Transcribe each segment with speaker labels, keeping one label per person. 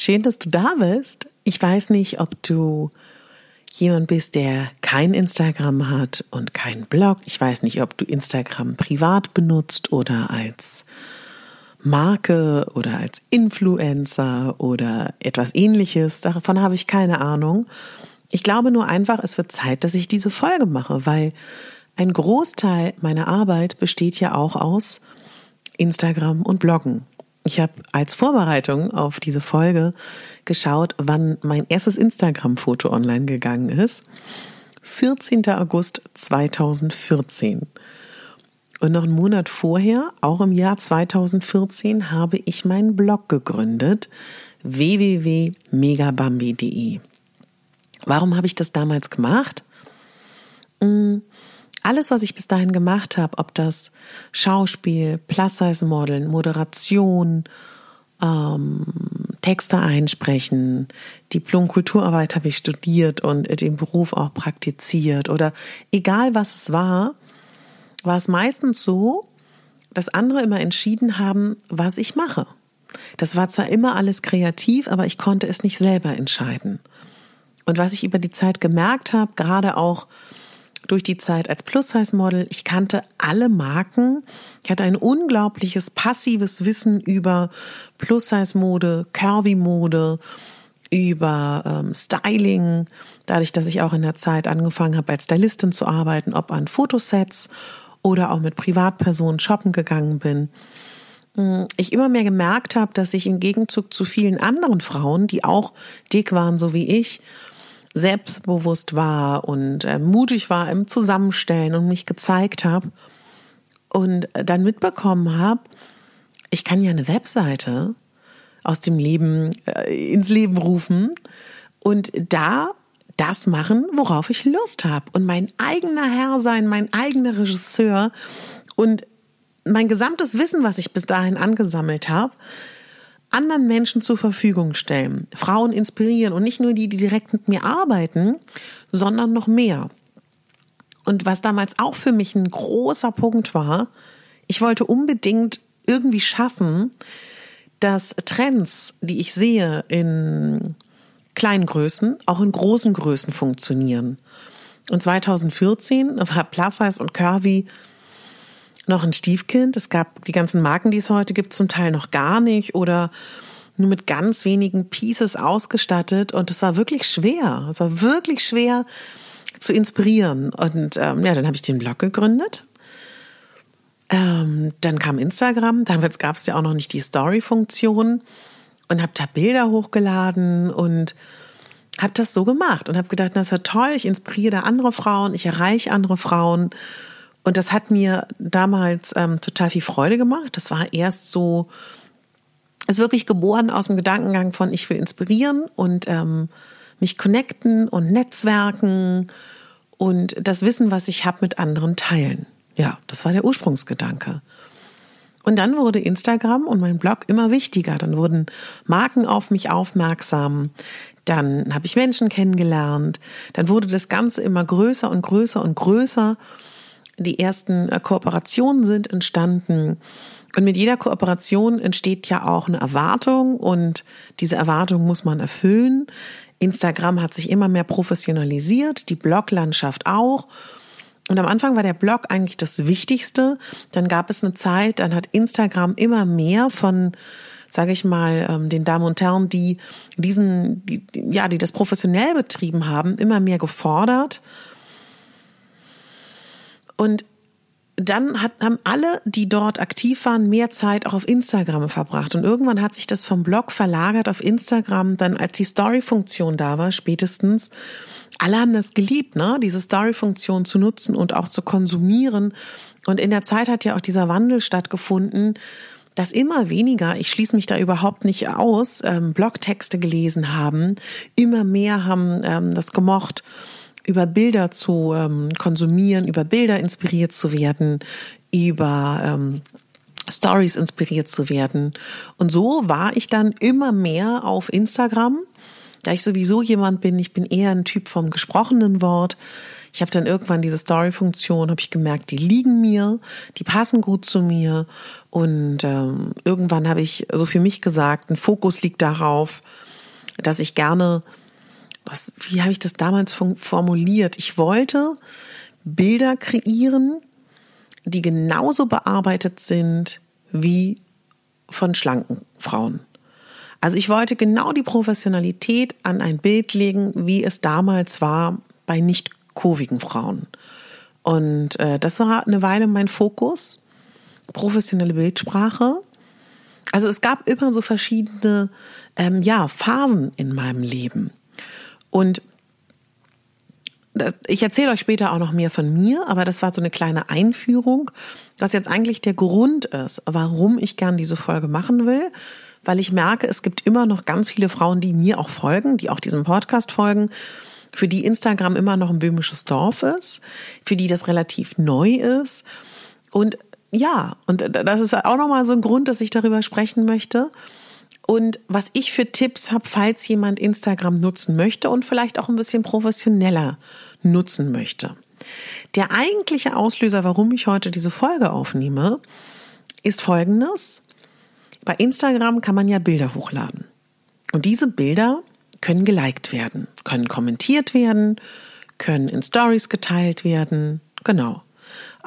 Speaker 1: Schön, dass du da bist. Ich weiß nicht, ob du jemand bist, der kein Instagram hat und kein Blog. Ich weiß nicht, ob du Instagram privat benutzt oder als Marke oder als Influencer oder etwas ähnliches. Davon habe ich keine Ahnung. Ich glaube nur einfach, es wird Zeit, dass ich diese Folge mache, weil ein Großteil meiner Arbeit besteht ja auch aus Instagram und Bloggen. Ich habe als Vorbereitung auf diese Folge geschaut, wann mein erstes Instagram-Foto online gegangen ist. 14. August 2014. Und noch einen Monat vorher, auch im Jahr 2014, habe ich meinen Blog gegründet, www.megabambi.de. Warum habe ich das damals gemacht? Hm, alles, was ich bis dahin gemacht habe, ob das Schauspiel, Plus-Size-Modeln, Moderation, ähm, Texte einsprechen, Diplom-Kulturarbeit habe ich studiert und den Beruf auch praktiziert oder egal was es war, war es meistens so, dass andere immer entschieden haben, was ich mache. Das war zwar immer alles kreativ, aber ich konnte es nicht selber entscheiden. Und was ich über die Zeit gemerkt habe, gerade auch durch die Zeit als Plus-Size-Model. Ich kannte alle Marken. Ich hatte ein unglaubliches passives Wissen über Plus-Size-Mode, Curvy-Mode, über ähm, Styling. Dadurch, dass ich auch in der Zeit angefangen habe, als Stylistin zu arbeiten, ob an Fotosets oder auch mit Privatpersonen shoppen gegangen bin hm, ich immer mehr gemerkt habe, dass ich im Gegenzug zu vielen anderen Frauen, die auch dick waren, so wie ich, selbstbewusst war und äh, mutig war im Zusammenstellen und mich gezeigt habe und dann mitbekommen habe, ich kann ja eine Webseite aus dem Leben äh, ins Leben rufen und da das machen, worauf ich Lust habe und mein eigener Herr sein, mein eigener Regisseur und mein gesamtes Wissen, was ich bis dahin angesammelt habe, anderen Menschen zur Verfügung stellen, Frauen inspirieren und nicht nur die, die direkt mit mir arbeiten, sondern noch mehr. Und was damals auch für mich ein großer Punkt war, ich wollte unbedingt irgendwie schaffen, dass Trends, die ich sehe in kleinen Größen, auch in großen Größen funktionieren. Und 2014 war Plus Size und Curvy noch ein Stiefkind. Es gab die ganzen Marken, die es heute gibt, zum Teil noch gar nicht oder nur mit ganz wenigen Pieces ausgestattet. Und es war wirklich schwer. Es war wirklich schwer zu inspirieren. Und ähm, ja, dann habe ich den Blog gegründet. Ähm, dann kam Instagram. Damals gab es ja auch noch nicht die Story-Funktion. Und habe da Bilder hochgeladen und habe das so gemacht und habe gedacht, das ist ja toll, ich inspiriere da andere Frauen, ich erreiche andere Frauen und das hat mir damals ähm, total viel Freude gemacht. Das war erst so, ist wirklich geboren aus dem Gedankengang von, ich will inspirieren und ähm, mich connecten und netzwerken und das Wissen, was ich habe, mit anderen teilen. Ja, das war der Ursprungsgedanke. Und dann wurde Instagram und mein Blog immer wichtiger. Dann wurden Marken auf mich aufmerksam. Dann habe ich Menschen kennengelernt. Dann wurde das Ganze immer größer und größer und größer. Die ersten äh, Kooperationen sind entstanden. Und mit jeder Kooperation entsteht ja auch eine Erwartung und diese Erwartung muss man erfüllen. Instagram hat sich immer mehr professionalisiert, die Bloglandschaft auch. Und am Anfang war der Blog eigentlich das Wichtigste. Dann gab es eine Zeit, dann hat Instagram immer mehr von, sage ich mal, ähm, den Damen und Herren, die diesen, die, ja, die das professionell betrieben haben, immer mehr gefordert. Und dann hat, haben alle, die dort aktiv waren, mehr Zeit auch auf Instagram verbracht. Und irgendwann hat sich das vom Blog verlagert auf Instagram, dann als die Story-Funktion da war, spätestens. Alle haben das geliebt, ne? diese Story-Funktion zu nutzen und auch zu konsumieren. Und in der Zeit hat ja auch dieser Wandel stattgefunden, dass immer weniger, ich schließe mich da überhaupt nicht aus, ähm, Blogtexte gelesen haben, immer mehr haben ähm, das gemocht über Bilder zu ähm, konsumieren, über Bilder inspiriert zu werden, über ähm, Stories inspiriert zu werden. Und so war ich dann immer mehr auf Instagram, da ich sowieso jemand bin, ich bin eher ein Typ vom gesprochenen Wort. Ich habe dann irgendwann diese Story-Funktion, habe ich gemerkt, die liegen mir, die passen gut zu mir. Und ähm, irgendwann habe ich so für mich gesagt, ein Fokus liegt darauf, dass ich gerne was, wie habe ich das damals formuliert? Ich wollte Bilder kreieren, die genauso bearbeitet sind wie von schlanken Frauen. Also ich wollte genau die Professionalität an ein Bild legen, wie es damals war bei nicht kurvigen Frauen. Und äh, das war eine Weile mein Fokus, professionelle Bildsprache. Also es gab immer so verschiedene ähm, ja, Phasen in meinem Leben. Und ich erzähle euch später auch noch mehr von mir, aber das war so eine kleine Einführung, was jetzt eigentlich der Grund ist, warum ich gern diese Folge machen will, weil ich merke, es gibt immer noch ganz viele Frauen, die mir auch folgen, die auch diesem Podcast folgen, für die Instagram immer noch ein böhmisches Dorf ist, für die das relativ neu ist. Und ja, und das ist auch nochmal so ein Grund, dass ich darüber sprechen möchte und was ich für Tipps habe, falls jemand Instagram nutzen möchte und vielleicht auch ein bisschen professioneller nutzen möchte. Der eigentliche Auslöser, warum ich heute diese Folge aufnehme, ist folgendes. Bei Instagram kann man ja Bilder hochladen. Und diese Bilder können geliked werden, können kommentiert werden, können in Stories geteilt werden. Genau.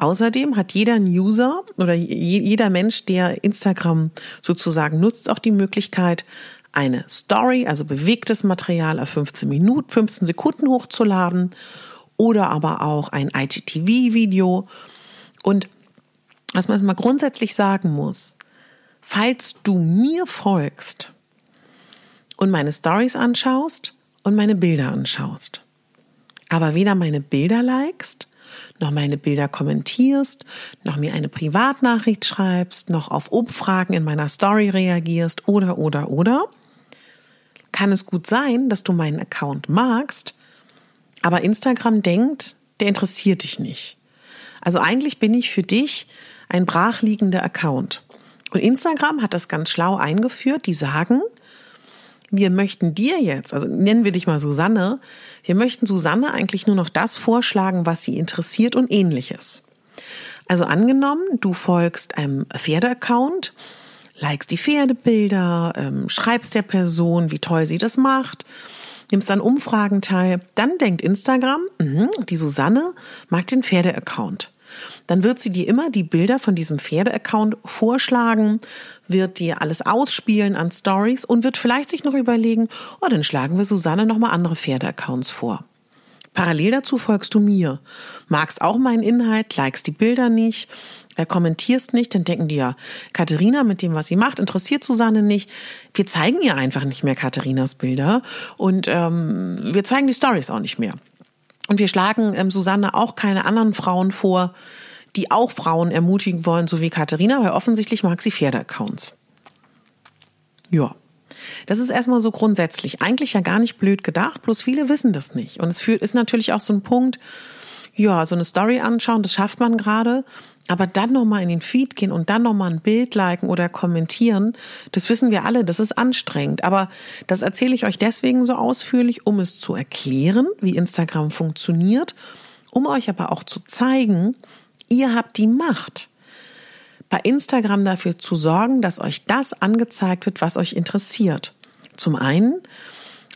Speaker 1: Außerdem hat jeder User oder jeder Mensch, der Instagram sozusagen nutzt, auch die Möglichkeit, eine Story, also bewegtes Material auf 15 Minuten, 15 Sekunden hochzuladen oder aber auch ein IGTV-Video. Und was man mal grundsätzlich sagen muss, falls du mir folgst und meine Stories anschaust und meine Bilder anschaust, aber weder meine Bilder likest noch meine Bilder kommentierst, noch mir eine Privatnachricht schreibst, noch auf Umfragen in meiner Story reagierst oder, oder, oder, kann es gut sein, dass du meinen Account magst, aber Instagram denkt, der interessiert dich nicht. Also eigentlich bin ich für dich ein brachliegender Account. Und Instagram hat das ganz schlau eingeführt. Die sagen, wir möchten dir jetzt, also nennen wir dich mal Susanne, wir möchten Susanne eigentlich nur noch das vorschlagen, was sie interessiert und ähnliches. Also angenommen, du folgst einem Pferdeaccount, likest die Pferdebilder, ähm, schreibst der Person, wie toll sie das macht, nimmst an Umfragen teil, dann denkt Instagram, mh, die Susanne mag den Pferdeaccount dann wird sie dir immer die Bilder von diesem Pferdeaccount vorschlagen, wird dir alles ausspielen an Stories und wird vielleicht sich noch überlegen, oh, dann schlagen wir Susanne nochmal andere Pferdeaccounts vor. Parallel dazu folgst du mir, magst auch meinen Inhalt, likest die Bilder nicht, äh, kommentierst nicht, dann denken die ja, Katharina mit dem, was sie macht, interessiert Susanne nicht. Wir zeigen ihr einfach nicht mehr Katharinas Bilder und ähm, wir zeigen die Stories auch nicht mehr. Und wir schlagen ähm, Susanne auch keine anderen Frauen vor, die auch Frauen ermutigen wollen, so wie Katharina, weil offensichtlich mag sie Pferdeaccounts. Ja. Das ist erstmal so grundsätzlich. Eigentlich ja gar nicht blöd gedacht, bloß viele wissen das nicht. Und es führt, ist natürlich auch so ein Punkt, ja, so eine Story anschauen, das schafft man gerade. Aber dann nochmal in den Feed gehen und dann nochmal ein Bild liken oder kommentieren, das wissen wir alle, das ist anstrengend. Aber das erzähle ich euch deswegen so ausführlich, um es zu erklären, wie Instagram funktioniert, um euch aber auch zu zeigen, Ihr habt die Macht, bei Instagram dafür zu sorgen, dass euch das angezeigt wird, was euch interessiert. Zum einen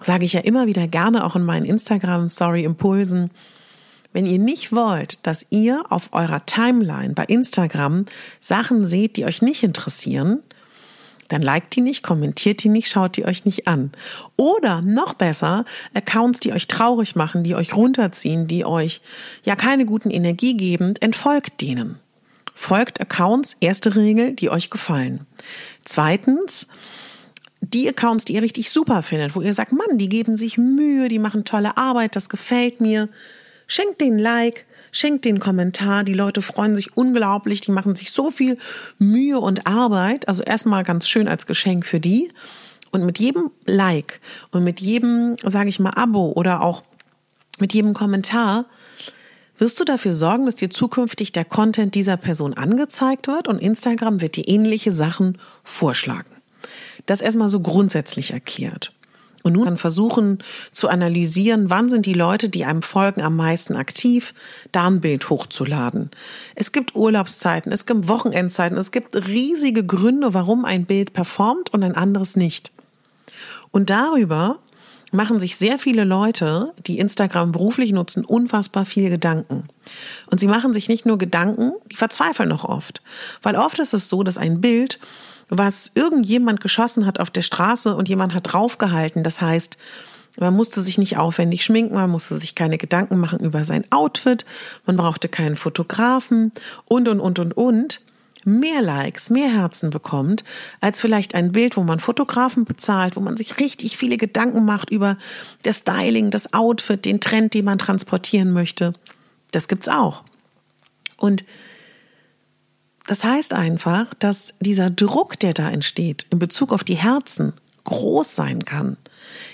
Speaker 1: sage ich ja immer wieder gerne auch in meinen Instagram-Story-Impulsen, wenn ihr nicht wollt, dass ihr auf eurer Timeline bei Instagram Sachen seht, die euch nicht interessieren, dann liked die nicht, kommentiert die nicht, schaut die euch nicht an. Oder noch besser, Accounts, die euch traurig machen, die euch runterziehen, die euch ja keine guten Energie geben, entfolgt denen. Folgt Accounts, erste Regel, die euch gefallen. Zweitens, die Accounts, die ihr richtig super findet, wo ihr sagt, Mann, die geben sich Mühe, die machen tolle Arbeit, das gefällt mir, Schenkt den Like, schenkt den Kommentar. Die Leute freuen sich unglaublich. Die machen sich so viel Mühe und Arbeit. Also erstmal ganz schön als Geschenk für die. Und mit jedem Like und mit jedem, sage ich mal, Abo oder auch mit jedem Kommentar wirst du dafür sorgen, dass dir zukünftig der Content dieser Person angezeigt wird und Instagram wird dir ähnliche Sachen vorschlagen. Das erstmal so grundsätzlich erklärt. Und nun dann versuchen zu analysieren, wann sind die Leute, die einem folgen, am meisten aktiv, da ein Bild hochzuladen. Es gibt Urlaubszeiten, es gibt Wochenendzeiten, es gibt riesige Gründe, warum ein Bild performt und ein anderes nicht. Und darüber machen sich sehr viele Leute, die Instagram beruflich nutzen, unfassbar viel Gedanken. Und sie machen sich nicht nur Gedanken, die verzweifeln noch oft. Weil oft ist es so, dass ein Bild was irgendjemand geschossen hat auf der Straße und jemand hat draufgehalten. Das heißt, man musste sich nicht aufwendig schminken, man musste sich keine Gedanken machen über sein Outfit, man brauchte keinen Fotografen und, und, und, und, und. Mehr Likes, mehr Herzen bekommt, als vielleicht ein Bild, wo man Fotografen bezahlt, wo man sich richtig viele Gedanken macht über das Styling, das Outfit, den Trend, den man transportieren möchte. Das gibt's auch. Und das heißt einfach, dass dieser Druck, der da entsteht, in Bezug auf die Herzen, groß sein kann.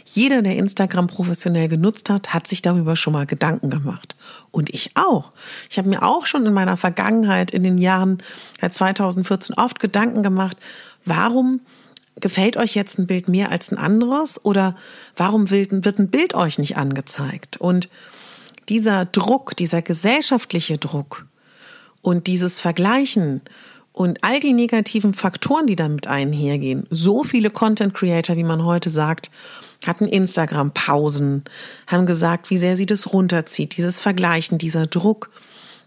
Speaker 1: Jeder, der Instagram professionell genutzt hat, hat sich darüber schon mal Gedanken gemacht. Und ich auch. Ich habe mir auch schon in meiner Vergangenheit, in den Jahren seit 2014 oft Gedanken gemacht, warum gefällt euch jetzt ein Bild mehr als ein anderes oder warum wird ein Bild euch nicht angezeigt? Und dieser Druck, dieser gesellschaftliche Druck, und dieses Vergleichen und all die negativen Faktoren, die damit einhergehen. So viele Content Creator, wie man heute sagt, hatten Instagram-Pausen, haben gesagt, wie sehr sie das runterzieht. Dieses Vergleichen, dieser Druck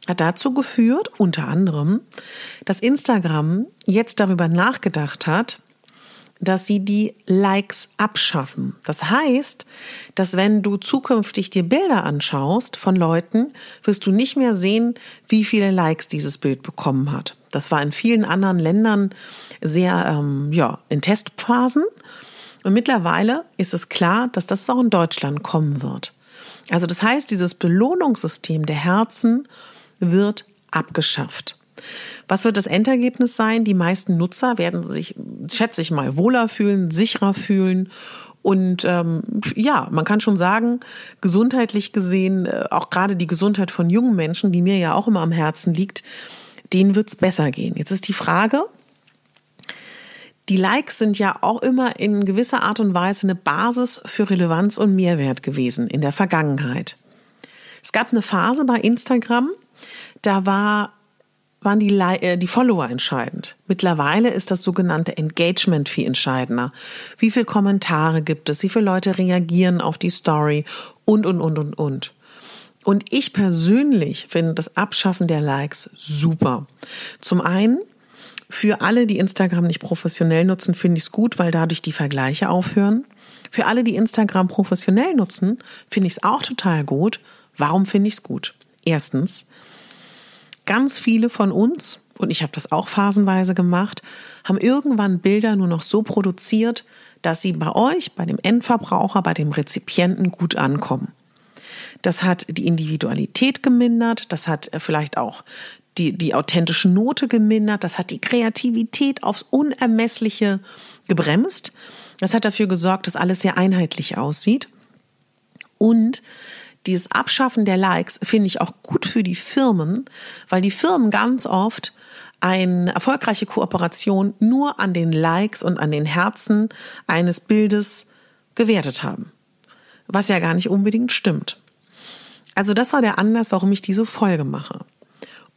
Speaker 1: hat dazu geführt, unter anderem, dass Instagram jetzt darüber nachgedacht hat, dass sie die Likes abschaffen. Das heißt, dass wenn du zukünftig dir Bilder anschaust von Leuten, wirst du nicht mehr sehen, wie viele Likes dieses Bild bekommen hat. Das war in vielen anderen Ländern sehr, ähm, ja, in Testphasen. Und mittlerweile ist es klar, dass das auch in Deutschland kommen wird. Also das heißt, dieses Belohnungssystem der Herzen wird abgeschafft. Was wird das Endergebnis sein? Die meisten Nutzer werden sich, schätze ich mal, wohler fühlen, sicherer fühlen und ähm, ja, man kann schon sagen, gesundheitlich gesehen, äh, auch gerade die Gesundheit von jungen Menschen, die mir ja auch immer am Herzen liegt, denen wird's besser gehen. Jetzt ist die Frage, die Likes sind ja auch immer in gewisser Art und Weise eine Basis für Relevanz und Mehrwert gewesen in der Vergangenheit. Es gab eine Phase bei Instagram, da war waren die, äh, die Follower entscheidend. Mittlerweile ist das sogenannte Engagement viel entscheidender. Wie viele Kommentare gibt es? Wie viele Leute reagieren auf die Story? Und, und, und, und, und. Und ich persönlich finde das Abschaffen der Likes super. Zum einen, für alle, die Instagram nicht professionell nutzen, finde ich es gut, weil dadurch die Vergleiche aufhören. Für alle, die Instagram professionell nutzen, finde ich es auch total gut. Warum finde ich es gut? Erstens, Ganz viele von uns, und ich habe das auch phasenweise gemacht, haben irgendwann Bilder nur noch so produziert, dass sie bei euch, bei dem Endverbraucher, bei dem Rezipienten gut ankommen. Das hat die Individualität gemindert, das hat äh, vielleicht auch die, die authentische Note gemindert, das hat die Kreativität aufs Unermessliche gebremst. Das hat dafür gesorgt, dass alles sehr einheitlich aussieht. Und dieses Abschaffen der Likes finde ich auch gut für die Firmen, weil die Firmen ganz oft eine erfolgreiche Kooperation nur an den Likes und an den Herzen eines Bildes gewertet haben. Was ja gar nicht unbedingt stimmt. Also das war der Anlass, warum ich diese Folge mache.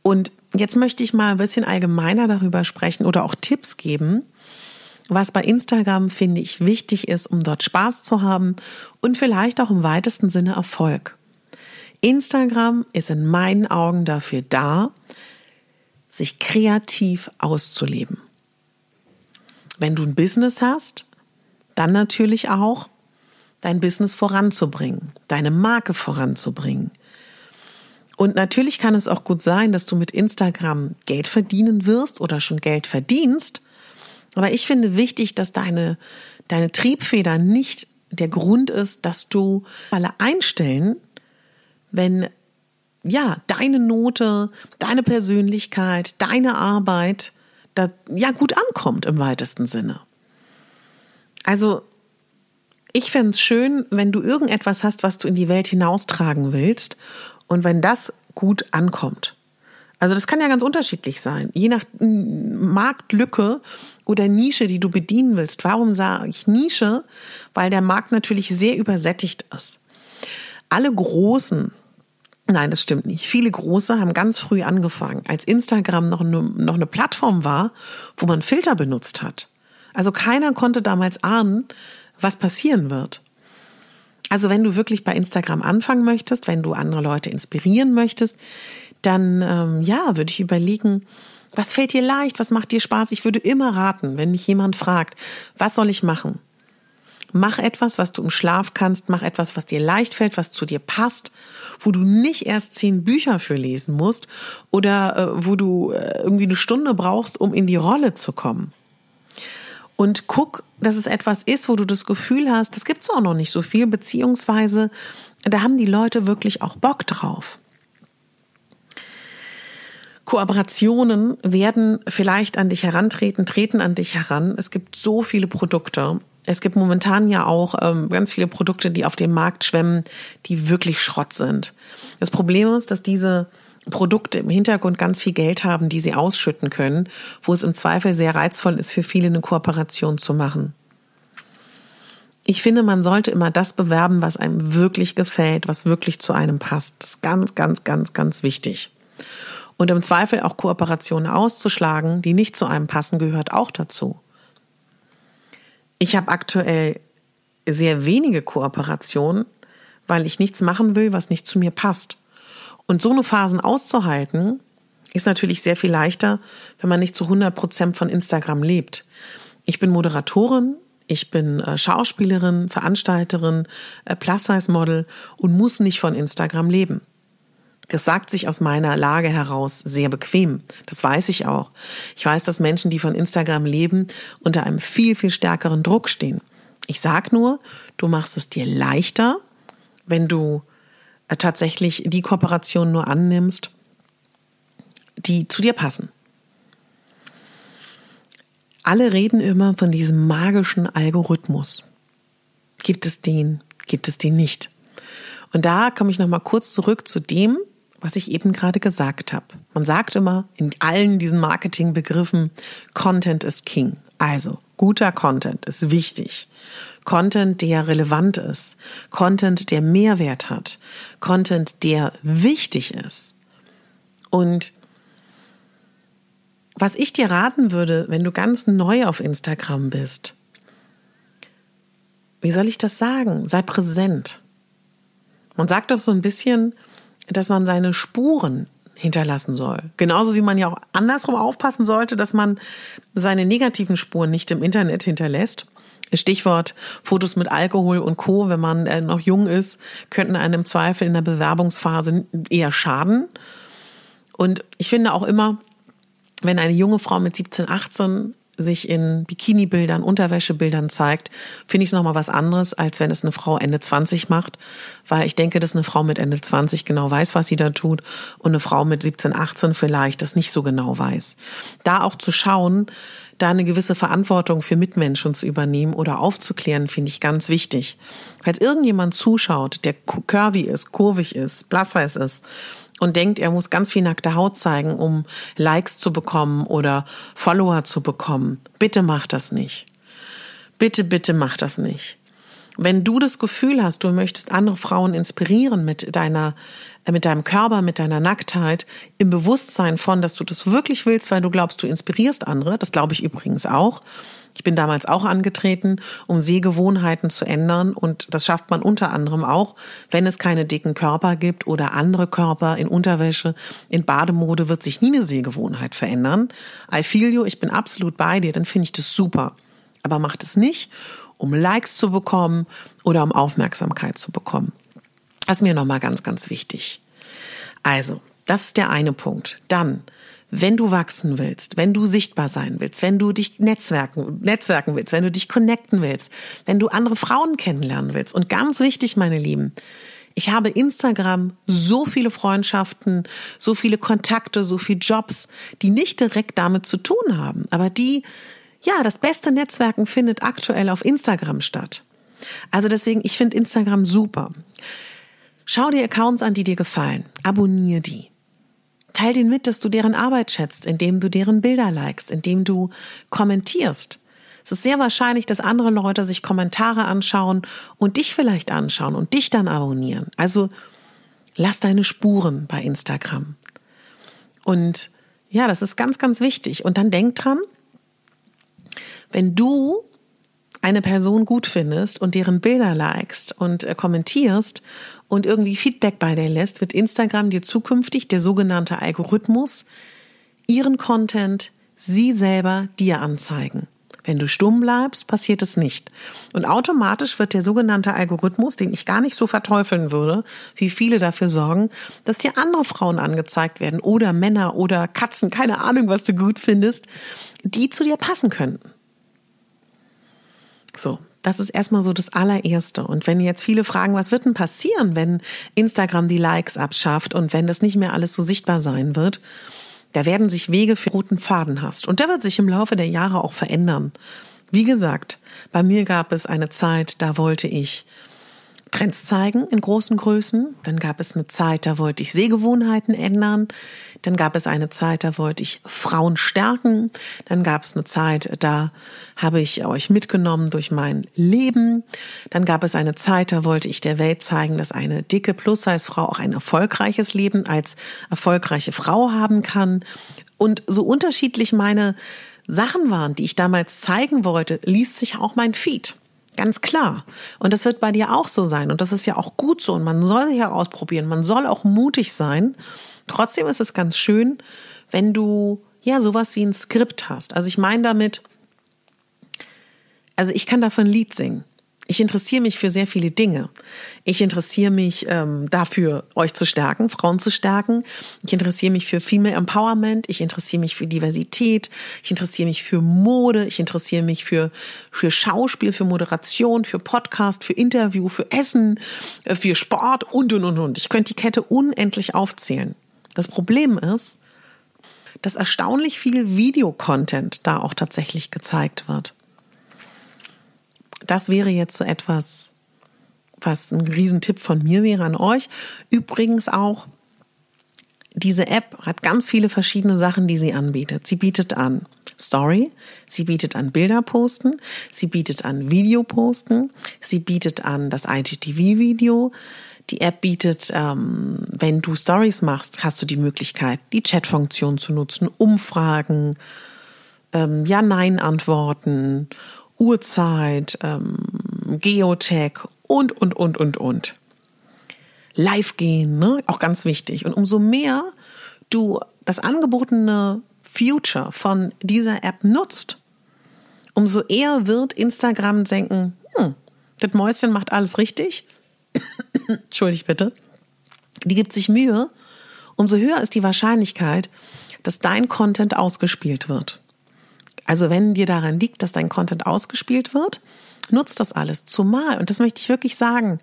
Speaker 1: Und jetzt möchte ich mal ein bisschen allgemeiner darüber sprechen oder auch Tipps geben, was bei Instagram, finde ich, wichtig ist, um dort Spaß zu haben und vielleicht auch im weitesten Sinne Erfolg. Instagram ist in meinen Augen dafür da, sich kreativ auszuleben. Wenn du ein Business hast, dann natürlich auch dein Business voranzubringen, deine Marke voranzubringen. Und natürlich kann es auch gut sein, dass du mit Instagram Geld verdienen wirst oder schon Geld verdienst. Aber ich finde wichtig, dass deine, deine Triebfeder nicht der Grund ist, dass du alle einstellen, wenn ja, deine Note, deine Persönlichkeit, deine Arbeit da ja gut ankommt im weitesten Sinne. Also ich fände es schön, wenn du irgendetwas hast, was du in die Welt hinaustragen willst und wenn das gut ankommt. Also das kann ja ganz unterschiedlich sein, je nach Marktlücke oder Nische, die du bedienen willst. Warum sage ich Nische? Weil der Markt natürlich sehr übersättigt ist. Alle großen Nein, das stimmt nicht. Viele große haben ganz früh angefangen, als Instagram noch eine, noch eine Plattform war, wo man Filter benutzt hat. Also keiner konnte damals ahnen, was passieren wird. Also wenn du wirklich bei Instagram anfangen möchtest, wenn du andere Leute inspirieren möchtest, dann ähm, ja, würde ich überlegen, was fällt dir leicht, was macht dir Spaß? Ich würde immer raten, wenn mich jemand fragt, was soll ich machen? Mach etwas, was du im Schlaf kannst, mach etwas, was dir leicht fällt, was zu dir passt, wo du nicht erst zehn Bücher für lesen musst oder äh, wo du äh, irgendwie eine Stunde brauchst, um in die Rolle zu kommen. Und guck, dass es etwas ist, wo du das Gefühl hast, das gibt's auch noch nicht so viel, beziehungsweise da haben die Leute wirklich auch Bock drauf. Kooperationen werden vielleicht an dich herantreten, treten an dich heran. Es gibt so viele Produkte es gibt momentan ja auch ähm, ganz viele Produkte, die auf dem Markt schwemmen, die wirklich Schrott sind. Das Problem ist, dass diese Produkte im Hintergrund ganz viel Geld haben, die sie ausschütten können, wo es im Zweifel sehr reizvoll ist, für viele eine Kooperation zu machen. Ich finde, man sollte immer das bewerben, was einem wirklich gefällt, was wirklich zu einem passt. Das ist ganz, ganz, ganz, ganz wichtig. Und im Zweifel auch Kooperationen auszuschlagen, die nicht zu einem passen, gehört auch dazu. Ich habe aktuell sehr wenige Kooperationen, weil ich nichts machen will, was nicht zu mir passt. Und so eine Phasen auszuhalten, ist natürlich sehr viel leichter, wenn man nicht zu 100 Prozent von Instagram lebt. Ich bin Moderatorin, ich bin äh, Schauspielerin, Veranstalterin, äh, Plus-Size-Model und muss nicht von Instagram leben. Das sagt sich aus meiner Lage heraus sehr bequem. Das weiß ich auch. Ich weiß, dass Menschen, die von Instagram leben, unter einem viel, viel stärkeren Druck stehen. Ich sag nur, du machst es dir leichter, wenn du äh, tatsächlich die Kooperation nur annimmst, die zu dir passen. Alle reden immer von diesem magischen Algorithmus. Gibt es den? Gibt es den nicht? Und da komme ich noch mal kurz zurück zu dem, was ich eben gerade gesagt habe. Man sagt immer in allen diesen Marketingbegriffen, Content ist King. Also guter Content ist wichtig. Content, der relevant ist. Content, der Mehrwert hat. Content, der wichtig ist. Und was ich dir raten würde, wenn du ganz neu auf Instagram bist, wie soll ich das sagen? Sei präsent. Man sagt doch so ein bisschen, dass man seine Spuren hinterlassen soll. Genauso wie man ja auch andersrum aufpassen sollte, dass man seine negativen Spuren nicht im Internet hinterlässt. Stichwort Fotos mit Alkohol und Co., wenn man äh, noch jung ist, könnten einem im Zweifel in der Bewerbungsphase eher schaden. Und ich finde auch immer, wenn eine junge Frau mit 17, 18 sich in Bikini-Bildern, Unterwäschebildern zeigt, finde ich es nochmal was anderes, als wenn es eine Frau Ende 20 macht, weil ich denke, dass eine Frau mit Ende 20 genau weiß, was sie da tut und eine Frau mit 17, 18 vielleicht das nicht so genau weiß. Da auch zu schauen, da eine gewisse Verantwortung für Mitmenschen zu übernehmen oder aufzuklären, finde ich ganz wichtig. Falls irgendjemand zuschaut, der curvy ist, kurvig ist, plus ist und denkt, er muss ganz viel nackte Haut zeigen, um Likes zu bekommen oder Follower zu bekommen. Bitte mach das nicht. Bitte, bitte mach das nicht. Wenn du das Gefühl hast, du möchtest andere Frauen inspirieren mit deiner, äh, mit deinem Körper, mit deiner Nacktheit, im Bewusstsein von, dass du das wirklich willst, weil du glaubst, du inspirierst andere, das glaube ich übrigens auch. Ich bin damals auch angetreten, um Sehgewohnheiten zu ändern und das schafft man unter anderem auch, wenn es keine dicken Körper gibt oder andere Körper in Unterwäsche, in Bademode wird sich nie eine Sehgewohnheit verändern. I feel you, ich bin absolut bei dir, dann finde ich das super. Aber macht es nicht um Likes zu bekommen oder um Aufmerksamkeit zu bekommen. Das ist mir nochmal ganz, ganz wichtig. Also, das ist der eine Punkt. Dann, wenn du wachsen willst, wenn du sichtbar sein willst, wenn du dich netzwerken, netzwerken willst, wenn du dich connecten willst, wenn du andere Frauen kennenlernen willst. Und ganz wichtig, meine Lieben, ich habe Instagram so viele Freundschaften, so viele Kontakte, so viele Jobs, die nicht direkt damit zu tun haben, aber die ja, das beste Netzwerken findet aktuell auf Instagram statt. Also deswegen, ich finde Instagram super. Schau dir Accounts an, die dir gefallen. Abonnier die. Teil den mit, dass du deren Arbeit schätzt, indem du deren Bilder likest, indem du kommentierst. Es ist sehr wahrscheinlich, dass andere Leute sich Kommentare anschauen und dich vielleicht anschauen und dich dann abonnieren. Also lass deine Spuren bei Instagram. Und ja, das ist ganz, ganz wichtig. Und dann denk dran, wenn du eine Person gut findest und deren Bilder likest und äh, kommentierst und irgendwie Feedback bei dir lässt, wird Instagram dir zukünftig der sogenannte Algorithmus ihren Content sie selber dir anzeigen. Wenn du stumm bleibst, passiert es nicht. Und automatisch wird der sogenannte Algorithmus, den ich gar nicht so verteufeln würde, wie viele dafür sorgen, dass dir andere Frauen angezeigt werden oder Männer oder Katzen, keine Ahnung, was du gut findest, die zu dir passen könnten. So, das ist erstmal so das allererste. Und wenn jetzt viele fragen, was wird denn passieren, wenn Instagram die Likes abschafft und wenn das nicht mehr alles so sichtbar sein wird, da werden sich Wege für roten Faden hast. Und der wird sich im Laufe der Jahre auch verändern. Wie gesagt, bei mir gab es eine Zeit, da wollte ich Trends zeigen in großen Größen. Dann gab es eine Zeit, da wollte ich Sehgewohnheiten ändern. Dann gab es eine Zeit, da wollte ich Frauen stärken. Dann gab es eine Zeit, da habe ich euch mitgenommen durch mein Leben. Dann gab es eine Zeit, da wollte ich der Welt zeigen, dass eine dicke Plus-Size-Frau auch ein erfolgreiches Leben als erfolgreiche Frau haben kann. Und so unterschiedlich meine Sachen waren, die ich damals zeigen wollte, liest sich auch mein Feed. Ganz klar. Und das wird bei dir auch so sein. Und das ist ja auch gut so. Und man soll sich ja ausprobieren. Man soll auch mutig sein. Trotzdem ist es ganz schön, wenn du ja sowas wie ein Skript hast. Also ich meine damit, also ich kann davon ein Lied singen. Ich interessiere mich für sehr viele Dinge. Ich interessiere mich ähm, dafür, euch zu stärken, Frauen zu stärken. Ich interessiere mich für Female Empowerment. Ich interessiere mich für Diversität. Ich interessiere mich für Mode. Ich interessiere mich für, für Schauspiel, für Moderation, für Podcast, für Interview, für Essen, äh, für Sport und, und, und, und. Ich könnte die Kette unendlich aufzählen. Das Problem ist, dass erstaunlich viel Videocontent da auch tatsächlich gezeigt wird das wäre jetzt so etwas, was ein Riesentipp von mir wäre an euch. Übrigens auch, diese App hat ganz viele verschiedene Sachen, die sie anbietet. Sie bietet an Story, sie bietet an Bilder posten, sie bietet an Video posten, sie bietet an das IGTV-Video. Die App bietet, ähm, wenn du Stories machst, hast du die Möglichkeit, die Chat-Funktion zu nutzen, Umfragen, ähm, Ja-Nein-Antworten Uhrzeit, ähm, Geotech und, und, und, und, und. Live gehen, ne? auch ganz wichtig. Und umso mehr du das angebotene Future von dieser App nutzt, umso eher wird Instagram denken, hm, das Mäuschen macht alles richtig. Entschuldigt bitte. Die gibt sich Mühe. Umso höher ist die Wahrscheinlichkeit, dass dein Content ausgespielt wird. Also wenn dir daran liegt, dass dein Content ausgespielt wird, nutzt das alles. Zumal, und das möchte ich wirklich sagen,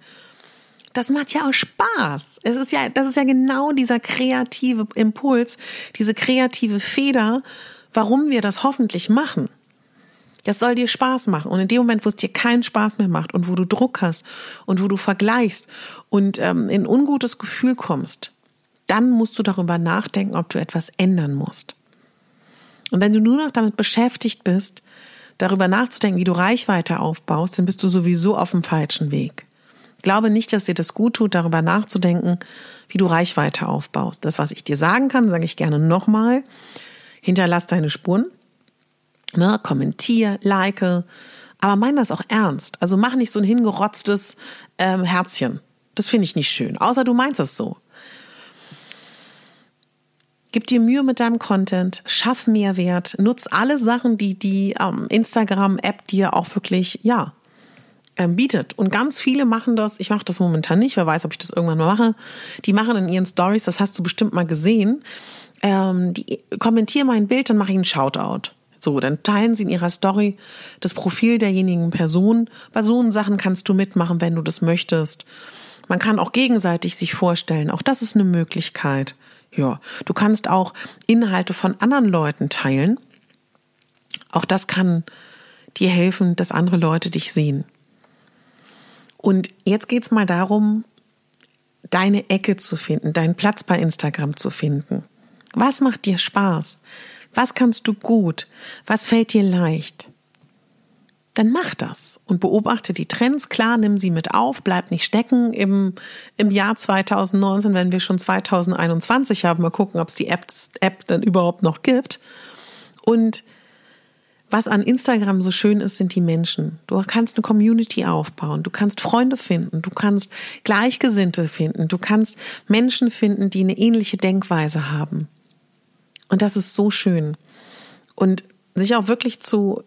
Speaker 1: das macht ja auch Spaß. Es ist ja, das ist ja genau dieser kreative Impuls, diese kreative Feder, warum wir das hoffentlich machen. Das soll dir Spaß machen. Und in dem Moment, wo es dir keinen Spaß mehr macht und wo du Druck hast und wo du vergleichst und ähm, in ein ungutes Gefühl kommst, dann musst du darüber nachdenken, ob du etwas ändern musst. Und wenn du nur noch damit beschäftigt bist, darüber nachzudenken, wie du Reichweite aufbaust, dann bist du sowieso auf dem falschen Weg. Glaube nicht, dass dir das gut tut, darüber nachzudenken, wie du Reichweite aufbaust. Das, was ich dir sagen kann, sage ich gerne nochmal. Hinterlass deine Spuren. Ne, kommentier, like, aber mein das auch ernst. Also mach nicht so ein hingerotztes ähm, Herzchen. Das finde ich nicht schön. Außer du meinst es so. Gib dir Mühe mit deinem Content, schaff Mehrwert, nutz alle Sachen, die die ähm, Instagram-App dir auch wirklich, ja, ähm, bietet. Und ganz viele machen das, ich mache das momentan nicht, wer weiß, ob ich das irgendwann mal mache, die machen in ihren Stories, das hast du bestimmt mal gesehen, ähm, die kommentieren mein Bild, dann mache ich einen Shoutout. So, dann teilen sie in ihrer Story das Profil derjenigen Person. Bei so Sachen kannst du mitmachen, wenn du das möchtest. Man kann auch gegenseitig sich vorstellen. Auch das ist eine Möglichkeit. Ja, du kannst auch Inhalte von anderen Leuten teilen. Auch das kann dir helfen, dass andere Leute dich sehen. Und jetzt geht's mal darum, deine Ecke zu finden, deinen Platz bei Instagram zu finden. Was macht dir Spaß? Was kannst du gut? Was fällt dir leicht? Dann mach das und beobachte die Trends. Klar, nimm sie mit auf, bleib nicht stecken im, im Jahr 2019, wenn wir schon 2021 haben. Mal gucken, ob es die App, App dann überhaupt noch gibt. Und was an Instagram so schön ist, sind die Menschen. Du kannst eine Community aufbauen, du kannst Freunde finden, du kannst Gleichgesinnte finden, du kannst Menschen finden, die eine ähnliche Denkweise haben. Und das ist so schön. Und sich auch wirklich zu,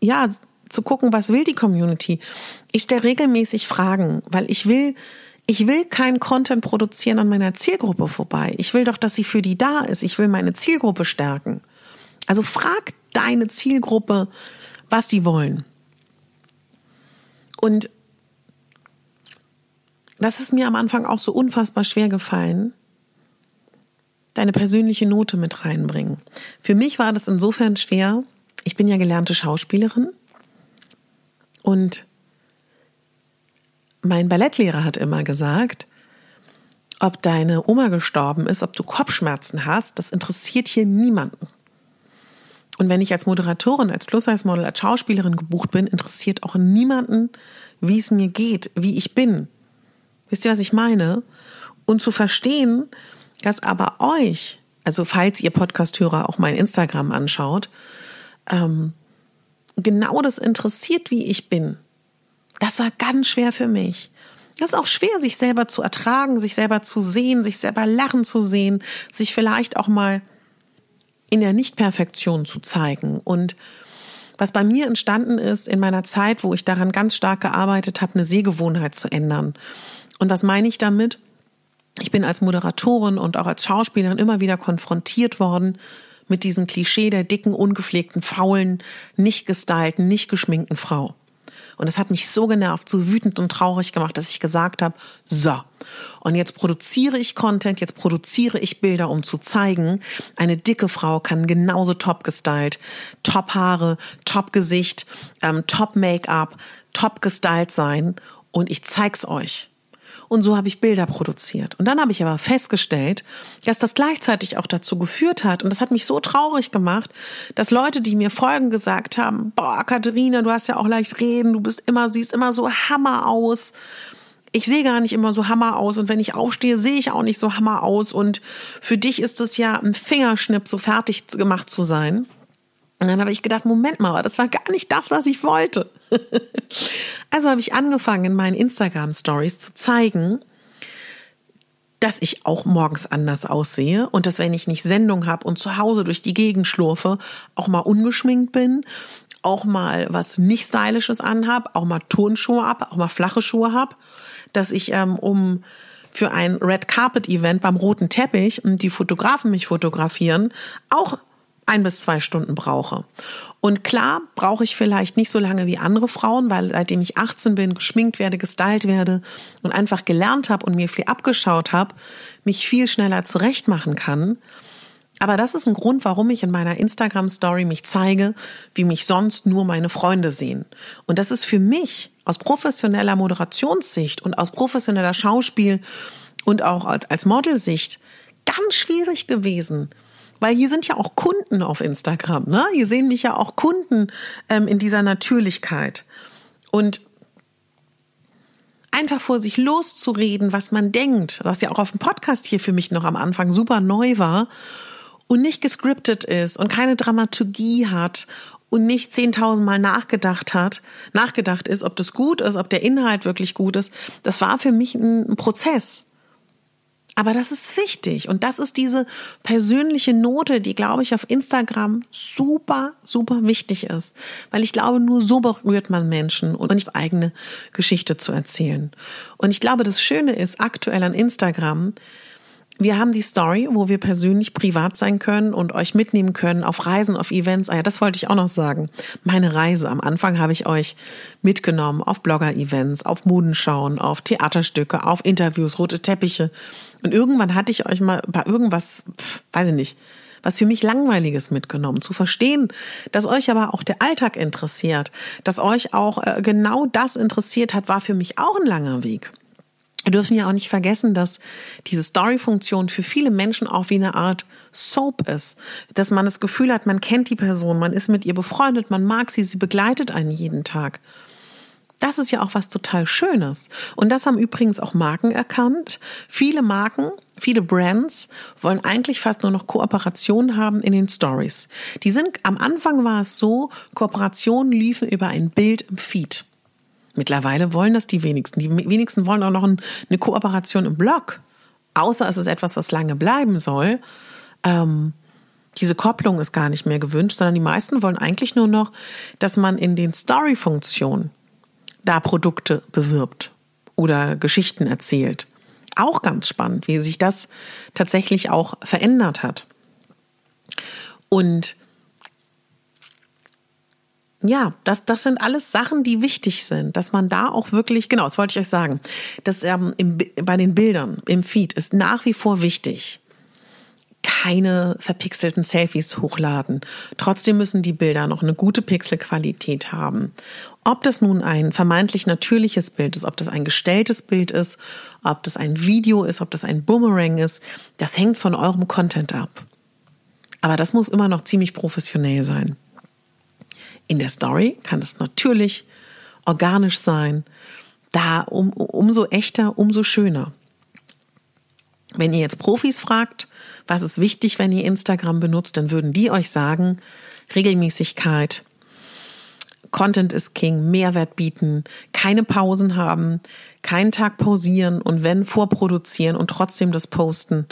Speaker 1: ja, zu gucken, was will die Community. Ich stelle regelmäßig Fragen, weil ich will, ich will keinen Content produzieren an meiner Zielgruppe vorbei. Ich will doch, dass sie für die da ist. Ich will meine Zielgruppe stärken. Also frag deine Zielgruppe, was die wollen. Und das ist mir am Anfang auch so unfassbar schwer gefallen, deine persönliche Note mit reinbringen. Für mich war das insofern schwer. Ich bin ja gelernte Schauspielerin und mein Ballettlehrer hat immer gesagt, ob deine Oma gestorben ist, ob du Kopfschmerzen hast, das interessiert hier niemanden. Und wenn ich als Moderatorin, als Plus-Size-Model, als Schauspielerin gebucht bin, interessiert auch niemanden, wie es mir geht, wie ich bin. Wisst ihr, was ich meine? Und zu verstehen, dass aber euch, also falls ihr Podcasthörer auch mein Instagram anschaut, ähm, genau das interessiert, wie ich bin. Das war ganz schwer für mich. Das ist auch schwer, sich selber zu ertragen, sich selber zu sehen, sich selber lachen zu sehen, sich vielleicht auch mal in der Nichtperfektion zu zeigen. Und was bei mir entstanden ist in meiner Zeit, wo ich daran ganz stark gearbeitet habe, eine Sehgewohnheit zu ändern. Und was meine ich damit? Ich bin als Moderatorin und auch als Schauspielerin immer wieder konfrontiert worden mit diesem Klischee der dicken, ungepflegten, faulen, nicht gestylten, nicht geschminkten Frau. Und es hat mich so genervt, so wütend und traurig gemacht, dass ich gesagt habe, so, und jetzt produziere ich Content, jetzt produziere ich Bilder, um zu zeigen, eine dicke Frau kann genauso top gestylt, top Haare, top Gesicht, ähm, top Make-up, top gestylt sein. Und ich zeig's euch. Und so habe ich Bilder produziert. Und dann habe ich aber festgestellt, dass das gleichzeitig auch dazu geführt hat, und das hat mich so traurig gemacht, dass Leute, die mir folgen, gesagt haben, boah, Katharina, du hast ja auch leicht reden, du bist immer, siehst immer so Hammer aus. Ich sehe gar nicht immer so Hammer aus und wenn ich aufstehe, sehe ich auch nicht so Hammer aus und für dich ist es ja ein Fingerschnipp, so fertig gemacht zu sein. Und dann habe ich gedacht, Moment mal, das war gar nicht das, was ich wollte. also habe ich angefangen, in meinen Instagram Stories zu zeigen, dass ich auch morgens anders aussehe und dass wenn ich nicht Sendung habe und zu Hause durch die Gegend schlurfe, auch mal ungeschminkt bin, auch mal was nicht stylisches anhab, auch mal Turnschuhe ab, auch mal flache Schuhe hab, dass ich ähm, um für ein Red Carpet Event beim roten Teppich, die Fotografen mich fotografieren, auch ein bis zwei Stunden brauche. Und klar brauche ich vielleicht nicht so lange wie andere Frauen, weil seitdem ich 18 bin, geschminkt werde, gestylt werde und einfach gelernt habe und mir viel abgeschaut habe, mich viel schneller zurechtmachen kann. Aber das ist ein Grund, warum ich in meiner Instagram Story mich zeige, wie mich sonst nur meine Freunde sehen. Und das ist für mich aus professioneller Moderationssicht und aus professioneller Schauspiel und auch als Modelsicht ganz schwierig gewesen, Weil hier sind ja auch Kunden auf Instagram, ne? Hier sehen mich ja auch Kunden ähm, in dieser Natürlichkeit. Und einfach vor sich loszureden, was man denkt, was ja auch auf dem Podcast hier für mich noch am Anfang super neu war und nicht gescriptet ist und keine Dramaturgie hat und nicht 10.000 Mal nachgedacht hat, nachgedacht ist, ob das gut ist, ob der Inhalt wirklich gut ist. Das war für mich ein Prozess. Aber das ist wichtig und das ist diese persönliche Note, die, glaube ich, auf Instagram super, super wichtig ist. Weil ich glaube, nur so berührt man Menschen und eine eigene Geschichte zu erzählen. Und ich glaube, das Schöne ist aktuell an Instagram, wir haben die Story, wo wir persönlich privat sein können und euch mitnehmen können auf Reisen, auf Events. Ah ja, das wollte ich auch noch sagen. Meine Reise. Am Anfang habe ich euch mitgenommen auf Blogger-Events, auf Modenschauen, auf Theaterstücke, auf Interviews, rote Teppiche. Und irgendwann hatte ich euch mal bei irgendwas, weiß ich nicht, was für mich langweiliges mitgenommen, zu verstehen, dass euch aber auch der Alltag interessiert, dass euch auch äh, genau das interessiert hat, war für mich auch ein langer Weg. Wir dürfen ja auch nicht vergessen, dass diese Story-Funktion für viele Menschen auch wie eine Art Soap ist. Dass man das Gefühl hat, man kennt die Person, man ist mit ihr befreundet, man mag sie, sie begleitet einen jeden Tag. Das ist ja auch was total Schönes. Und das haben übrigens auch Marken erkannt. Viele Marken, viele Brands wollen eigentlich fast nur noch Kooperation haben in den Stories. Die sind, am Anfang war es so, Kooperationen liefen über ein Bild im Feed. Mittlerweile wollen das die wenigsten. Die wenigsten wollen auch noch eine Kooperation im Blog. Außer es ist etwas, was lange bleiben soll. Ähm, diese Kopplung ist gar nicht mehr gewünscht, sondern die meisten wollen eigentlich nur noch, dass man in den Story-Funktionen da Produkte bewirbt oder Geschichten erzählt. Auch ganz spannend, wie sich das tatsächlich auch verändert hat. Und ja, das, das sind alles Sachen, die wichtig sind, dass man da auch wirklich, genau, das wollte ich euch sagen, dass ähm, im, bei den Bildern im Feed ist nach wie vor wichtig, keine verpixelten Selfies hochladen. Trotzdem müssen die Bilder noch eine gute Pixelqualität haben. Ob das nun ein vermeintlich natürliches Bild ist, ob das ein gestelltes Bild ist, ob das ein Video ist, ob das ein Boomerang ist, das hängt von eurem Content ab. Aber das muss immer noch ziemlich professionell sein. In der Story kann es natürlich organisch sein. Da um, umso echter, umso schöner. Wenn ihr jetzt Profis fragt, was ist wichtig, wenn ihr Instagram benutzt, dann würden die euch sagen, Regelmäßigkeit, Content ist King, Mehrwert bieten, keine Pausen haben, keinen Tag pausieren und wenn vorproduzieren und trotzdem das posten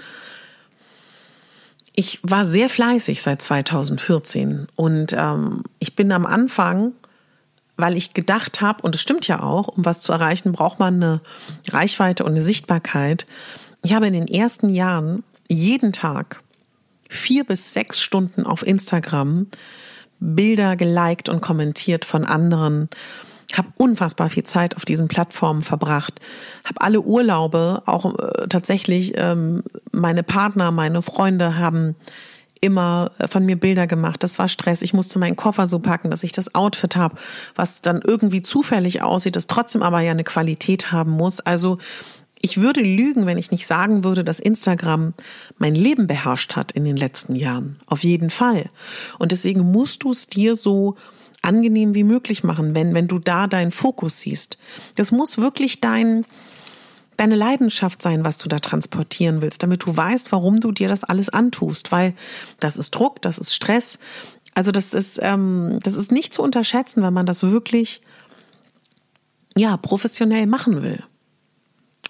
Speaker 1: ich war sehr fleißig seit 2014 und ähm, ich bin am Anfang, weil ich gedacht habe, und es stimmt ja auch, um was zu erreichen, braucht man eine Reichweite und eine Sichtbarkeit. Ich habe in den ersten Jahren jeden Tag vier bis sechs Stunden auf Instagram Bilder geliked und kommentiert von anderen habe unfassbar viel Zeit auf diesen Plattformen verbracht, habe alle Urlaube, auch äh, tatsächlich ähm, meine Partner, meine Freunde haben immer äh, von mir Bilder gemacht. Das war Stress. Ich musste meinen Koffer so packen, dass ich das Outfit habe, was dann irgendwie zufällig aussieht, das trotzdem aber ja eine Qualität haben muss. Also ich würde lügen, wenn ich nicht sagen würde, dass Instagram mein Leben beherrscht hat in den letzten Jahren. Auf jeden Fall. Und deswegen musst du es dir so angenehm wie möglich machen, wenn, wenn du da deinen Fokus siehst. Das muss wirklich dein, deine Leidenschaft sein, was du da transportieren willst, damit du weißt, warum du dir das alles antust, weil das ist Druck, das ist Stress. Also das ist, ähm, das ist nicht zu unterschätzen, wenn man das wirklich, ja, professionell machen will.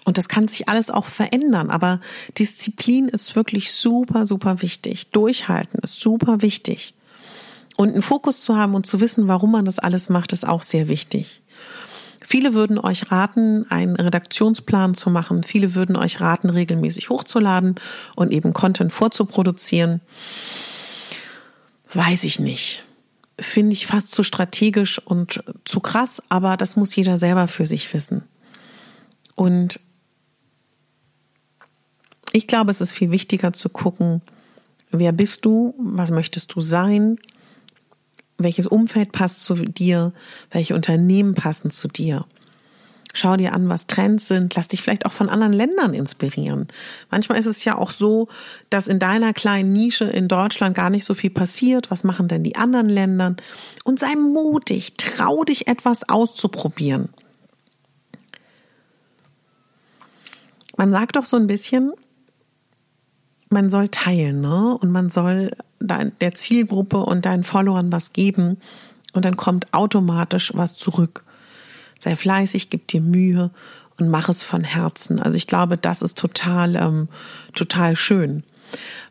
Speaker 1: Und das kann sich alles auch verändern, aber Disziplin ist wirklich super, super wichtig. Durchhalten ist super wichtig. Und einen Fokus zu haben und zu wissen, warum man das alles macht, ist auch sehr wichtig. Viele würden euch raten, einen Redaktionsplan zu machen. Viele würden euch raten, regelmäßig hochzuladen und eben Content vorzuproduzieren. Weiß ich nicht. Finde ich fast zu strategisch und zu krass, aber das muss jeder selber für sich wissen. Und ich glaube, es ist viel wichtiger zu gucken, wer bist du, was möchtest du sein, welches Umfeld passt zu dir, welche Unternehmen passen zu dir. Schau dir an, was Trends sind. Lass dich vielleicht auch von anderen Ländern inspirieren. Manchmal ist es ja auch so, dass in deiner kleinen Nische in Deutschland gar nicht so viel passiert. Was machen denn die anderen Länder? Und sei mutig, trau dich etwas auszuprobieren. Man sagt doch so ein bisschen, man soll teilen, ne? Und man soll der Zielgruppe und deinen Followern was geben und dann kommt automatisch was zurück. Sei fleißig, gib dir Mühe und mach es von Herzen. Also ich glaube, das ist total, ähm, total schön.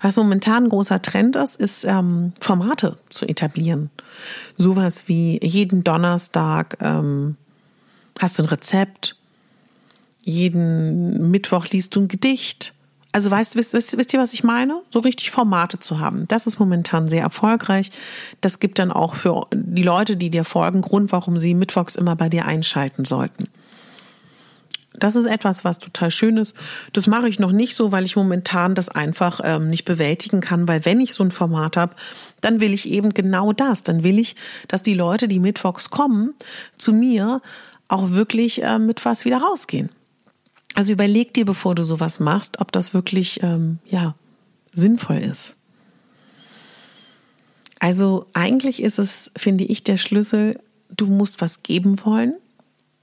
Speaker 1: Was momentan ein großer Trend ist, ist ähm, Formate zu etablieren. Sowas wie jeden Donnerstag ähm, hast du ein Rezept, jeden Mittwoch liest du ein Gedicht, also weißt, wisst, wisst, wisst ihr, was ich meine? So richtig Formate zu haben. Das ist momentan sehr erfolgreich. Das gibt dann auch für die Leute, die dir folgen, Grund, warum sie mittwochs immer bei dir einschalten sollten. Das ist etwas, was total schön ist. Das mache ich noch nicht so, weil ich momentan das einfach ähm, nicht bewältigen kann, weil wenn ich so ein Format habe, dann will ich eben genau das. Dann will ich, dass die Leute, die mittwochs kommen, zu mir auch wirklich äh, mit was wieder rausgehen. Also überleg dir, bevor du sowas machst, ob das wirklich ähm, ja sinnvoll ist. Also eigentlich ist es, finde ich, der Schlüssel, du musst was geben wollen.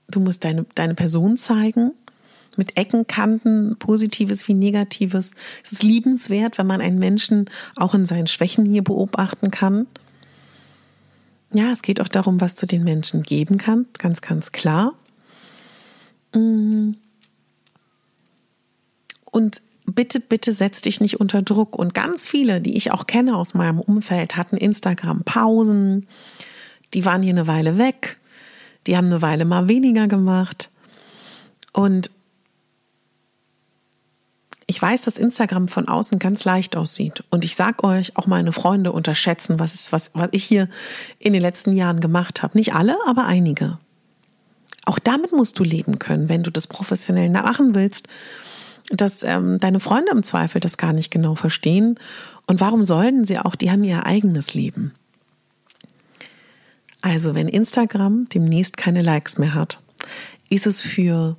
Speaker 1: Du musst deine, deine Person zeigen. Mit Ecken, Kanten, Positives wie Negatives. Es ist liebenswert, wenn man einen Menschen auch in seinen Schwächen hier beobachten kann. Ja, es geht auch darum, was du den Menschen geben kannst, ganz, ganz klar. Mhm. Und bitte, bitte setz dich nicht unter Druck. Und ganz viele, die ich auch kenne aus meinem Umfeld, hatten Instagram-Pausen. Die waren hier eine Weile weg. Die haben eine Weile mal weniger gemacht. Und ich weiß, dass Instagram von außen ganz leicht aussieht. Und ich sag euch, auch meine Freunde unterschätzen, was, ist, was, was ich hier in den letzten Jahren gemacht habe. Nicht alle, aber einige. Auch damit musst du leben können, wenn du das professionell machen willst dass ähm, deine Freunde im Zweifel das gar nicht genau verstehen. Und warum sollten sie auch? Die haben ihr eigenes Leben. Also, wenn Instagram demnächst keine Likes mehr hat, ist es für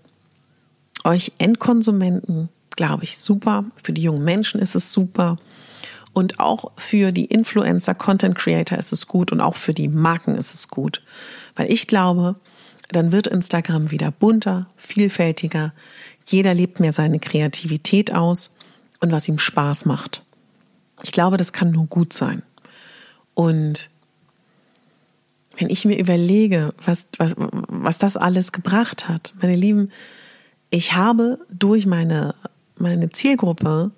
Speaker 1: euch Endkonsumenten, glaube ich, super. Für die jungen Menschen ist es super. Und auch für die Influencer, Content Creator ist es gut und auch für die Marken ist es gut. Weil ich glaube, dann wird Instagram wieder bunter, vielfältiger. Jeder lebt mehr seine Kreativität aus und was ihm Spaß macht. Ich glaube, das kann nur gut sein. Und wenn ich mir überlege, was, was, was das alles gebracht hat, meine Lieben, ich habe durch meine, meine Zielgruppe,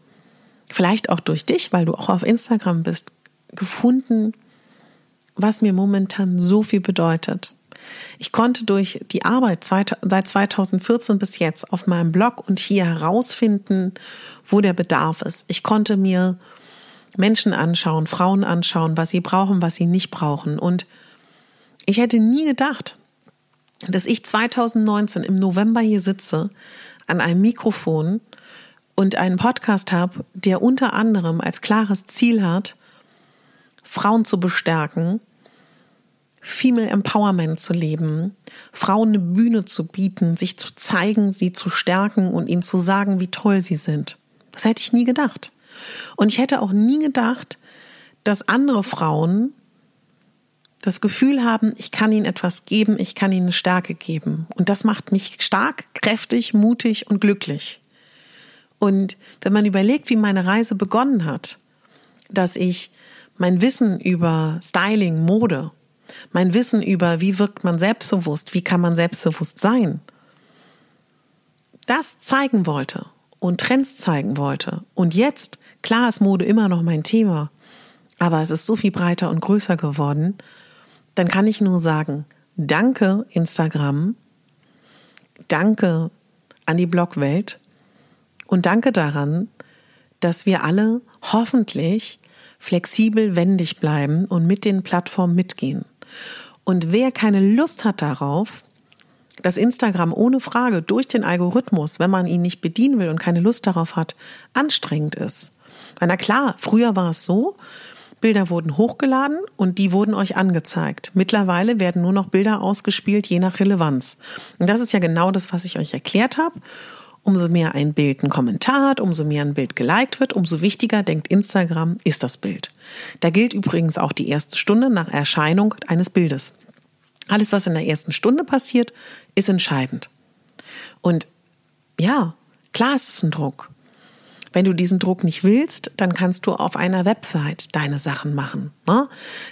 Speaker 1: vielleicht auch durch dich, weil du auch auf Instagram bist, gefunden, was mir momentan so viel bedeutet. Ich konnte durch die Arbeit seit 2014 bis jetzt auf meinem Blog und hier herausfinden, wo der Bedarf ist. Ich konnte mir Menschen anschauen, Frauen anschauen, was sie brauchen, was sie nicht brauchen. Und ich hätte nie gedacht, dass ich 2019 im November hier sitze an einem Mikrofon und einen Podcast habe, der unter anderem als klares Ziel hat, Frauen zu bestärken, Female Empowerment zu leben, Frauen eine Bühne zu bieten, sich zu zeigen, sie zu stärken und ihnen zu sagen, wie toll sie sind. Das hätte ich nie gedacht. Und ich hätte auch nie gedacht, dass andere Frauen das Gefühl haben, ich kann ihnen etwas geben, ich kann ihnen eine Stärke geben. Und das macht mich stark, kräftig, mutig und glücklich. Und wenn man überlegt, wie meine Reise begonnen hat, dass ich mein Wissen über Styling, Mode mein Wissen über, wie wirkt man selbstbewusst, wie kann man selbstbewusst sein, das zeigen wollte und Trends zeigen wollte. Und jetzt, klar ist Mode immer noch mein Thema, aber es ist so viel breiter und größer geworden, dann kann ich nur sagen, danke Instagram, danke an die Blogwelt und danke daran, dass wir alle hoffentlich flexibel wendig bleiben und mit den Plattformen mitgehen. Und wer keine Lust hat darauf, dass Instagram ohne Frage durch den Algorithmus, wenn man ihn nicht bedienen will und keine Lust darauf hat, anstrengend ist. Na klar, früher war es so, Bilder wurden hochgeladen und die wurden euch angezeigt. Mittlerweile werden nur noch Bilder ausgespielt, je nach Relevanz. Und das ist ja genau das, was ich euch erklärt habe. Umso mehr ein Bild einen Kommentar hat, umso mehr ein Bild geliked wird, umso wichtiger, denkt Instagram, ist das Bild. Da gilt übrigens auch die erste Stunde nach Erscheinung eines Bildes. Alles, was in der ersten Stunde passiert, ist entscheidend. Und ja, klar ist es ein Druck. Wenn du diesen Druck nicht willst, dann kannst du auf einer Website deine Sachen machen. Ne?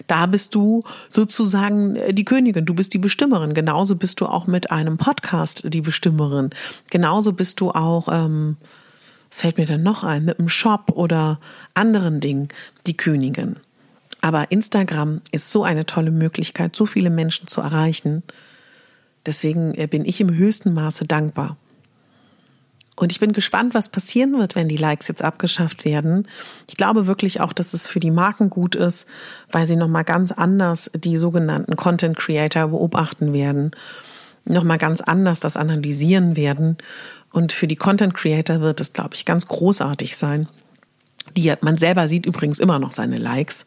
Speaker 1: Da bist du sozusagen äh, die Königin, du bist die Bestimmerin. Genauso bist du auch mit einem Podcast die Bestimmerin. Genauso bist du auch, ähm, was fällt mir denn noch ein, mit einem Shop oder anderen Dingen die Königin. Aber Instagram ist so eine tolle Möglichkeit, so viele Menschen zu erreichen. Deswegen äh, bin ich im höchsten Maße dankbar. Und ich bin gespannt, was passieren wird, wenn die Likes jetzt abgeschafft werden. Ich glaube wirklich auch, dass es für die Marken gut ist, weil sie nochmal ganz anders die sogenannten Content Creator beobachten werden, nochmal ganz anders das analysieren werden. Und für die Content Creator wird es, glaube ich, ganz großartig sein. Die, man selber sieht übrigens immer noch seine Likes.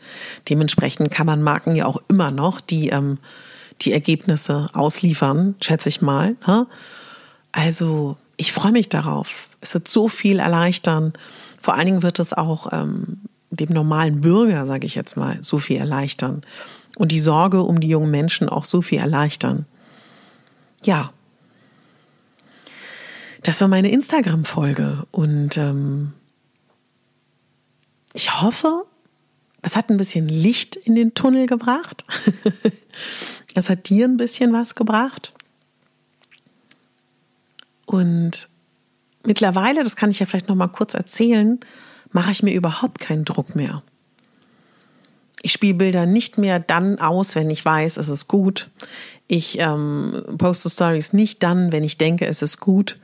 Speaker 1: Dementsprechend kann man Marken ja auch immer noch die, ähm, die Ergebnisse ausliefern, schätze ich mal. Ne? Also ich freue mich darauf. Es wird so viel erleichtern. Vor allen Dingen wird es auch ähm, dem normalen Bürger, sage ich jetzt mal, so viel erleichtern. Und die Sorge um die jungen Menschen auch so viel erleichtern. Ja. Das war meine Instagram-Folge. Und ähm, ich hoffe, es hat ein bisschen Licht in den Tunnel gebracht. Es hat dir ein bisschen was gebracht. Und mittlerweile, das kann ich ja vielleicht noch mal kurz erzählen, mache ich mir überhaupt keinen Druck mehr. Ich spiele Bilder nicht mehr dann aus, wenn ich weiß, es ist gut. Ich ähm, poste Stories nicht dann, wenn ich denke, es ist gut.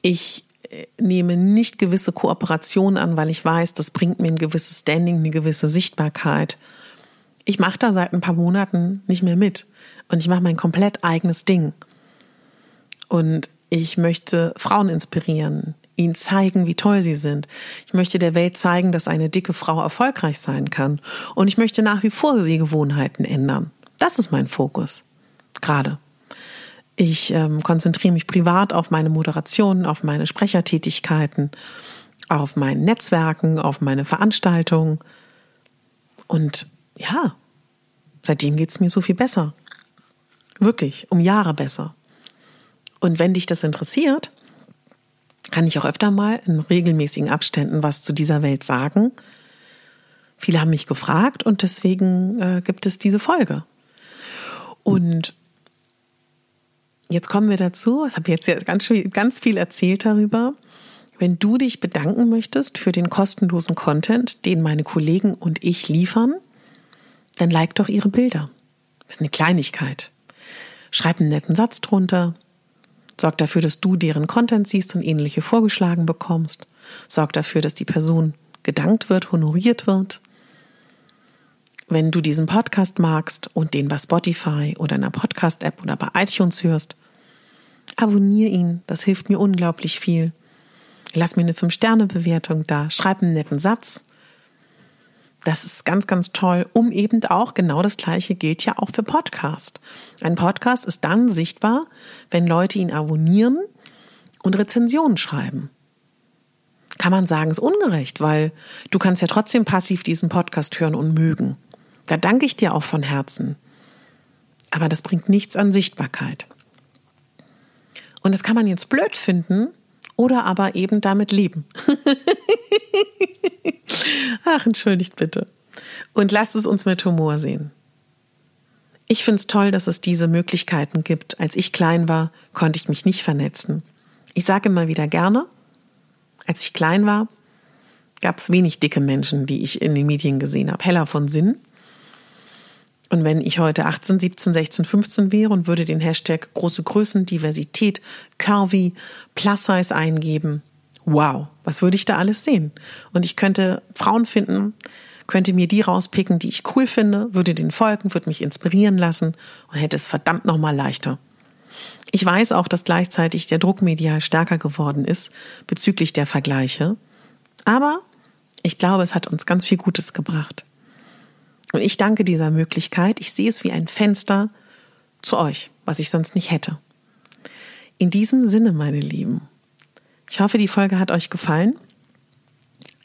Speaker 1: Ich äh, nehme nicht gewisse Kooperationen an, weil ich weiß, das bringt mir ein gewisses Standing, eine gewisse Sichtbarkeit. Ich mache da seit ein paar Monaten nicht mehr mit und ich mache mein komplett eigenes Ding. Und ich möchte Frauen inspirieren, ihnen zeigen, wie toll sie sind. Ich möchte der Welt zeigen, dass eine dicke Frau erfolgreich sein kann. Und ich möchte nach wie vor Sehgewohnheiten ändern. Das ist mein Fokus. Gerade. Ich ähm, konzentriere mich privat auf meine Moderation, auf meine Sprechertätigkeiten, auf mein Netzwerken, auf meine Veranstaltungen. Und ja, seitdem geht es mir so viel besser. Wirklich, um Jahre besser. Und wenn dich das interessiert, kann ich auch öfter mal in regelmäßigen Abständen was zu dieser Welt sagen. Viele haben mich gefragt und deswegen äh, gibt es diese Folge. Und jetzt kommen wir dazu, ich habe jetzt ganz, ganz viel erzählt darüber. Wenn du dich bedanken möchtest für den kostenlosen Content, den meine Kollegen und ich liefern, dann like doch ihre Bilder. Das ist eine Kleinigkeit. Schreib einen netten Satz drunter, Sorg dafür, dass du deren Content siehst und ähnliche vorgeschlagen bekommst. Sorg dafür, dass die Person gedankt wird, honoriert wird. Wenn du diesen Podcast magst und den bei Spotify oder einer Podcast-App oder bei iTunes hörst, abonniere ihn. Das hilft mir unglaublich viel. Lass mir eine 5-Sterne-Bewertung da. Schreib einen netten Satz. Das ist ganz, ganz toll, um eben auch genau das Gleiche gilt ja auch für Podcast. Ein Podcast ist dann sichtbar, wenn Leute ihn abonnieren und Rezensionen schreiben. Kann man sagen, ist ungerecht, weil du kannst ja trotzdem passiv diesen Podcast hören und mögen. Da danke ich dir auch von Herzen. Aber das bringt nichts an Sichtbarkeit. Und das kann man jetzt blöd finden oder aber eben damit leben. Ach, entschuldigt bitte. Und lasst es uns mit Humor sehen. Ich finde es toll, dass es diese Möglichkeiten gibt. Als ich klein war, konnte ich mich nicht vernetzen. Ich sage immer wieder gerne, als ich klein war, gab es wenig dicke Menschen, die ich in den Medien gesehen habe. Heller von Sinn. Und wenn ich heute 18, 17, 16, 15 wäre und würde den Hashtag große Größen, Diversität, Curvy, Plus Size eingeben, wow, was würde ich da alles sehen? Und ich könnte Frauen finden, könnte mir die rauspicken, die ich cool finde, würde den folgen, würde mich inspirieren lassen und hätte es verdammt nochmal leichter. Ich weiß auch, dass gleichzeitig der Druck medial stärker geworden ist bezüglich der Vergleiche. Aber ich glaube, es hat uns ganz viel Gutes gebracht. Und ich danke dieser Möglichkeit. Ich sehe es wie ein Fenster zu euch, was ich sonst nicht hätte. In diesem Sinne, meine Lieben, ich hoffe, die Folge hat euch gefallen.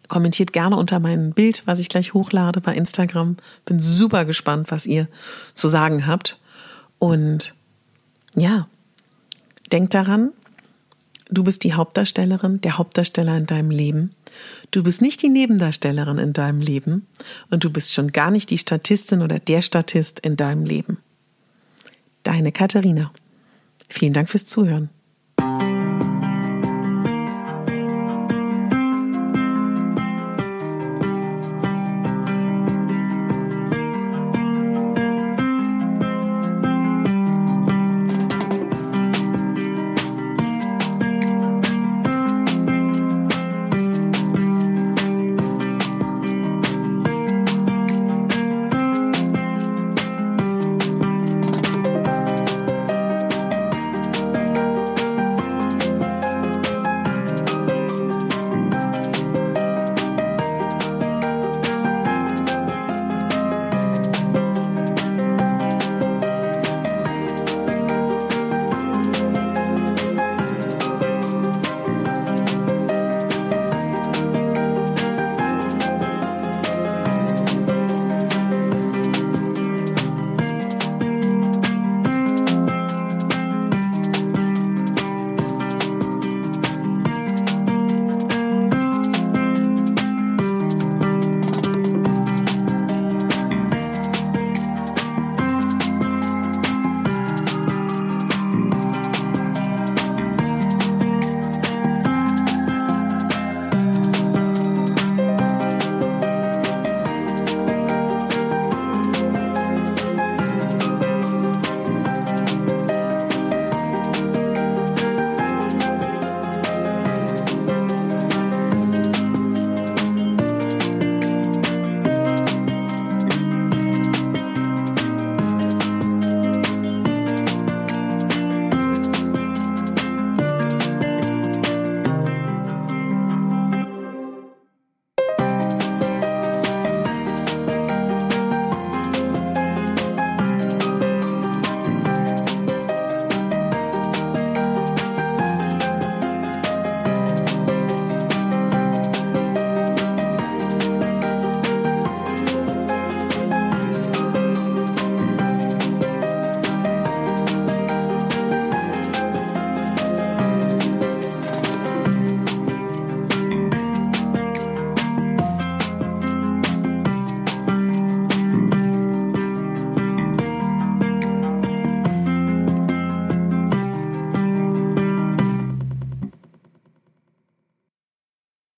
Speaker 1: Kommentiert gerne unter meinem Bild, was ich gleich hochlade bei Instagram. Bin super gespannt, was ihr zu sagen habt. Und ja, denkt daran, du bist die Hauptdarstellerin, der Hauptdarsteller in deinem Leben. Du bist nicht die Nebendarstellerin in deinem Leben und du bist schon gar nicht die Statistin oder der Statist in deinem Leben. Deine Katharina. Vielen Dank fürs Zuhören.